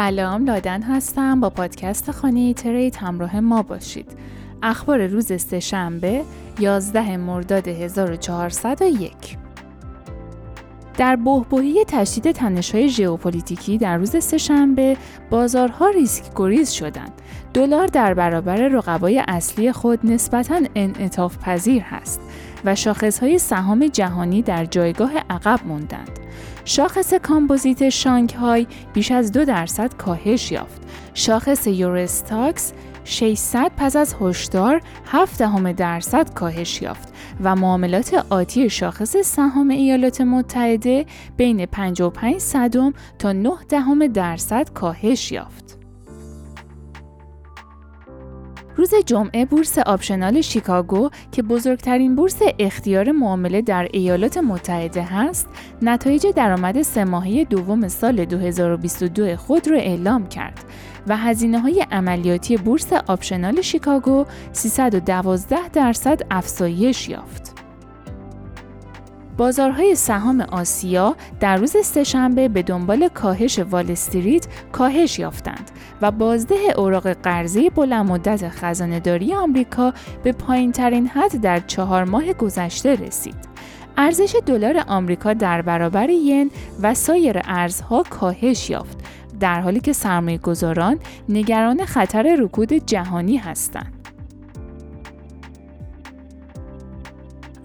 سلام لادن هستم. با پادکست خانه ترید همراه ما باشید. اخبار روز سهشنبه 11 مرداد 1401 در بهبهی تشدید تنش‌های ژئوپلیتیکی در روز سهشنبه بازارها ریسک گریز شدند. دلار در برابر رقبای اصلی خود نسبتاً انعطاف پذیر هست و شاخصهای سهام جهانی در جایگاه عقب ماندند. شاخص کامپوزیت شانگهای بیش از دو درصد کاهش یافت. شاخص یورستاکس 600 پس از هشدار 7 دهم درصد کاهش یافت و معاملات آتی شاخص سهام ایالات متحده بین 55 صدم تا 9 دهم درصد کاهش یافت. روز جمعه بورس آپشن شیکاگو که بزرگترین بورس اختیار معامله در ایالات متحده هست، نتایج درآمد سه ماهه دوم سال 2022 خود را اعلام کرد و هزینه های عملیاتی بورس آپشنال شیکاگو 312 درصد افزایش یافت. بازارهای سهام آسیا در روز سهشنبه به دنبال کاهش وال استریت کاهش یافتند و بازده اوراق قرضه بلند مدت خزانه داری آمریکا به پایین ترین حد در چهار ماه گذشته رسید. ارزش دلار آمریکا در برابر ین و سایر ارزها کاهش یافت در حالی که سرمایه گذاران نگران خطر رکود جهانی هستند.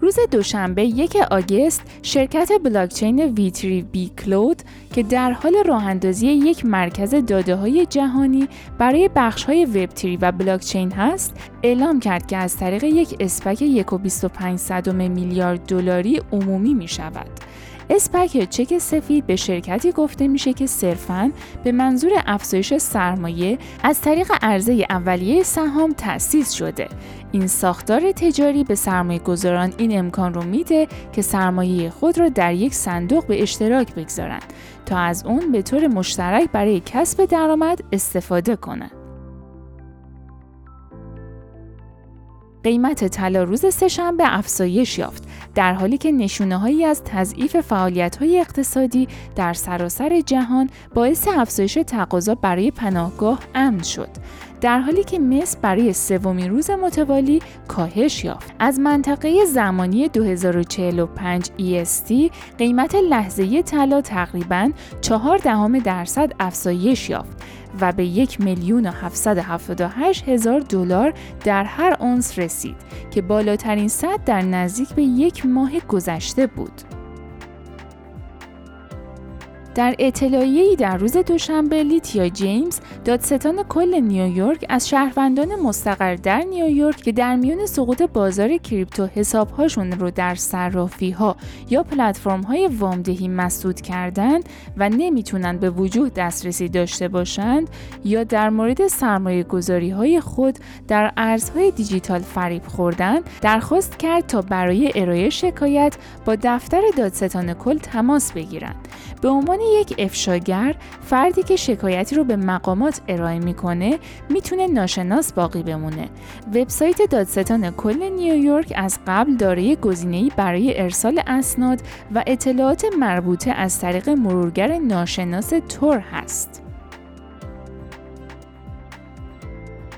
روز دوشنبه یک آگست شرکت بلاکچین ویتری بی کلود که در حال راه اندازی یک مرکز داده های جهانی برای بخش های وب تری و بلاکچین هست اعلام کرد که از طریق یک اسپک 1.25 میلیارد دلاری عمومی می شود. اسپک چک سفید به شرکتی گفته میشه که صرفاً به منظور افزایش سرمایه از طریق عرضه اولیه سهام تأسیس شده. این ساختار تجاری به سرمایه گذاران این امکان رو میده که سرمایه خود را در یک صندوق به اشتراک بگذارند تا از اون به طور مشترک برای کسب درآمد استفاده کنند. قیمت طلا روز سهشنبه افزایش یافت در حالی که نشونه هایی از تضعیف فعالیت های اقتصادی در سراسر جهان باعث افزایش تقاضا برای پناهگاه امن شد. در حالی که مصر برای سومین روز متوالی کاهش یافت. از منطقه زمانی 2045 EST قیمت لحظه طلا تقریبا 4 دهم درصد افزایش یافت و به یک میلیون و 778 هزار دلار در هر اونس رسید که بالاترین سطح در نزدیک به یک ماه گذشته بود. در اطلاعیه‌ای در روز دوشنبه لیتیا جیمز دادستان کل نیویورک از شهروندان مستقر در نیویورک که در میان سقوط بازار کریپتو حسابهاشون رو در صرافی ها یا پلتفرم های وامدهی مسدود کردند و نمی‌تونن به وجود دسترسی داشته باشند یا در مورد سرمایه گذاری های خود در ارزهای دیجیتال فریب خوردن درخواست کرد تا برای ارائه شکایت با دفتر دادستان کل تماس بگیرند. به عنوان یک افشاگر فردی که شکایتی رو به مقامات ارائه می‌کنه می‌تونه ناشناس باقی بمونه. وبسایت دادستان کل نیویورک از قبل دارای گزینه‌ای برای ارسال اسناد و اطلاعات مربوطه از طریق مرورگر ناشناس تور هست.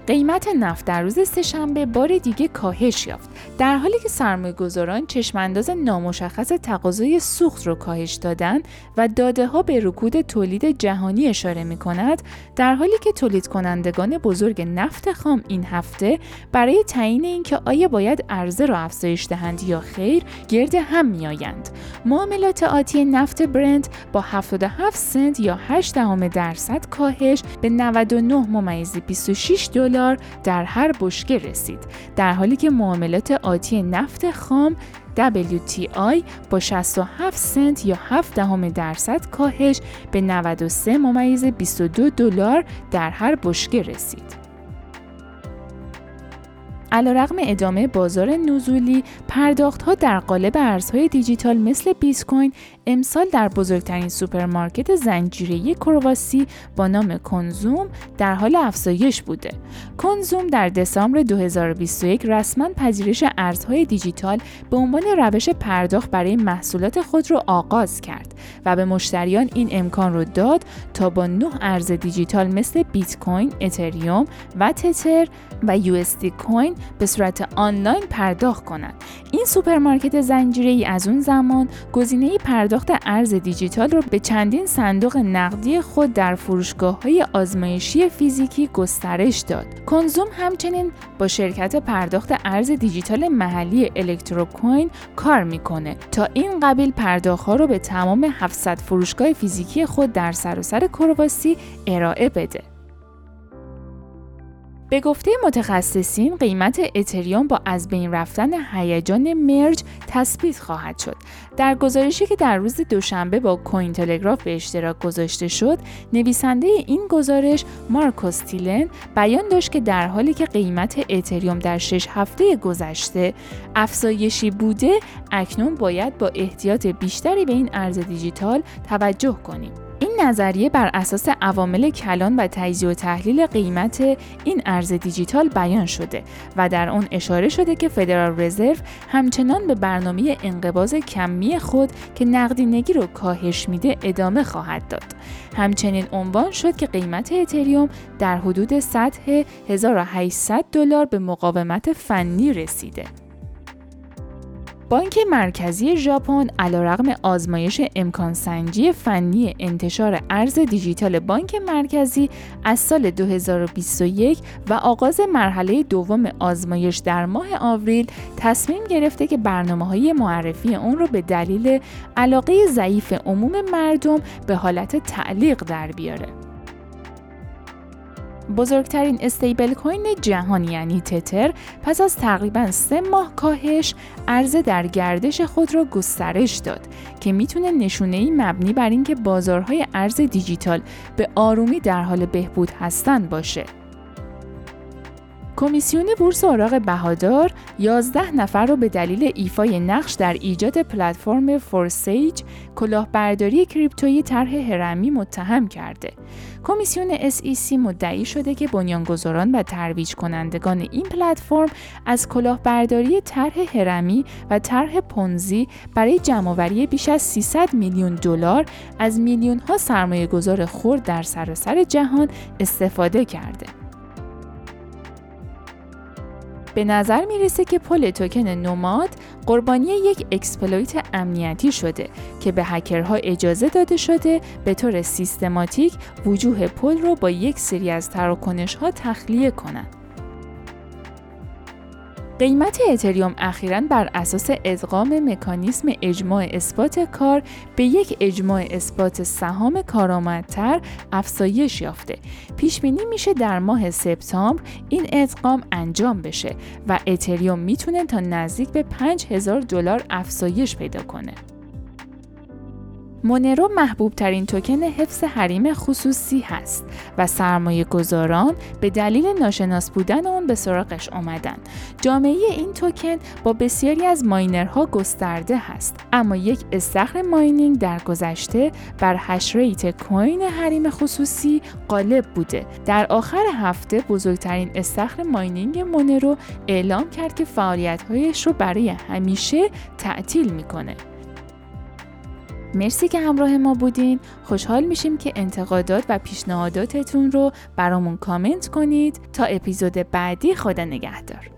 قیمت نفت در روز سهشنبه بار دیگه کاهش یافت در حالی که سرمایه گذاران چشمانداز نامشخص تقاضای سوخت رو کاهش دادن و داده ها به رکود تولید جهانی اشاره می کند در حالی که تولید کنندگان بزرگ نفت خام این هفته برای تعیین اینکه آیا باید عرضه را افزایش دهند یا خیر گرد هم می آیند. معاملات آتی نفت برند با 77 سنت یا 8 دهم درصد کاهش به 99 ممیز 26 دلار در هر بشکه رسید در حالی که معاملات آتی نفت خام WTI با 67 سنت یا 7 دهم درصد کاهش به 93 ممیز 22 دلار در هر بشکه رسید. علیرغم ادامه بازار نزولی پرداخت ها در قالب ارزهای دیجیتال مثل بیت کوین امسال در بزرگترین سوپرمارکت زنجیره‌ای کرواسی با نام کنزوم در حال افزایش بوده. کنزوم در دسامبر 2021 رسما پذیرش ارزهای دیجیتال به عنوان روش پرداخت برای محصولات خود را آغاز کرد و به مشتریان این امکان رو داد تا با نه ارز دیجیتال مثل بیت کوین، اتریوم و تتر و یواس‌دی کوین به صورت آنلاین پرداخت کنند. این سوپرمارکت زنجیره ای از اون زمان گزینه پرداخت ارز دیجیتال رو به چندین صندوق نقدی خود در فروشگاه های آزمایشی فیزیکی گسترش داد. کنزوم همچنین با شرکت پرداخت ارز دیجیتال محلی الکتروکوین کار می‌کنه تا این قبیل پرداخت ها رو به تمام 700 فروشگاه فیزیکی خود در سراسر کرواسی ارائه بده. به گفته متخصصین قیمت اتریوم با از بین رفتن هیجان مرج تثبیت خواهد شد. در گزارشی که در روز دوشنبه با کوین تلگراف به اشتراک گذاشته شد، نویسنده این گزارش مارکوس تیلن بیان داشت که در حالی که قیمت اتریوم در شش هفته گذشته افزایشی بوده، اکنون باید با احتیاط بیشتری به این ارز دیجیتال توجه کنیم. این نظریه بر اساس عوامل کلان و تجزیه و تحلیل قیمت این ارز دیجیتال بیان شده و در آن اشاره شده که فدرال رزرو همچنان به برنامه انقباض کمی خود که نقدینگی رو کاهش میده ادامه خواهد داد. همچنین عنوان شد که قیمت اتریوم در حدود سطح 1800 دلار به مقاومت فنی رسیده. بانک مرکزی ژاپن علیرغم آزمایش امکان سنجی فنی انتشار ارز دیجیتال بانک مرکزی از سال 2021 و آغاز مرحله دوم آزمایش در ماه آوریل تصمیم گرفته که برنامه های معرفی اون رو به دلیل علاقه ضعیف عموم مردم به حالت تعلیق در بیاره. بزرگترین استیبل کوین جهان یعنی تتر پس از تقریبا سه ماه کاهش ارز در گردش خود را گسترش داد که می‌تونه نشونه ای مبنی بر اینکه بازارهای ارز دیجیتال به آرومی در حال بهبود هستند باشه. کمیسیون بورس اوراق بهادار 11 نفر رو به دلیل ایفای نقش در ایجاد پلتفرم فورسیج کلاهبرداری کریپتویی طرح هرمی متهم کرده. کمیسیون SEC مدعی شده که بنیانگذاران و ترویج کنندگان این پلتفرم از کلاهبرداری طرح هرمی و طرح پونزی برای جمعآوری بیش از 300 میلیون دلار از میلیون ها سرمایه گذار خرد در سراسر جهان استفاده کرده. به نظر می‌رسه که پل توکن نوماد قربانی یک exploit امنیتی شده که به هکرها اجازه داده شده به طور سیستماتیک وجوه پل رو با یک سری از تراکنش ها تخلیه کنند. قیمت اتریوم اخیرا بر اساس ادغام مکانیسم اجماع اثبات کار به یک اجماع اثبات سهام کارآمدتر افزایش یافته. پیش بینی میشه در ماه سپتامبر این ادغام انجام بشه و اتریوم می‌تونه تا نزدیک به 5000 دلار افزایش پیدا کنه. مونرو محبوب ترین توکن حفظ حریم خصوصی هست و سرمایه گذاران به دلیل ناشناس بودن اون به سراغش آمدن. جامعه این توکن با بسیاری از ماینرها گسترده هست اما یک استخر mining در گذشته بر hash rate کوین حریم خصوصی غالب بوده. در آخر هفته بزرگترین استخر mining مونرو اعلام کرد که فعالیت‌هایش رو برای همیشه تعطیل می‌کنه. مرسی که همراه ما بودین. خوشحال میشیم که انتقادات و پیشنهاداتتون رو برامون کامنت کنید. تا اپیزود بعدی خدا نگهدار.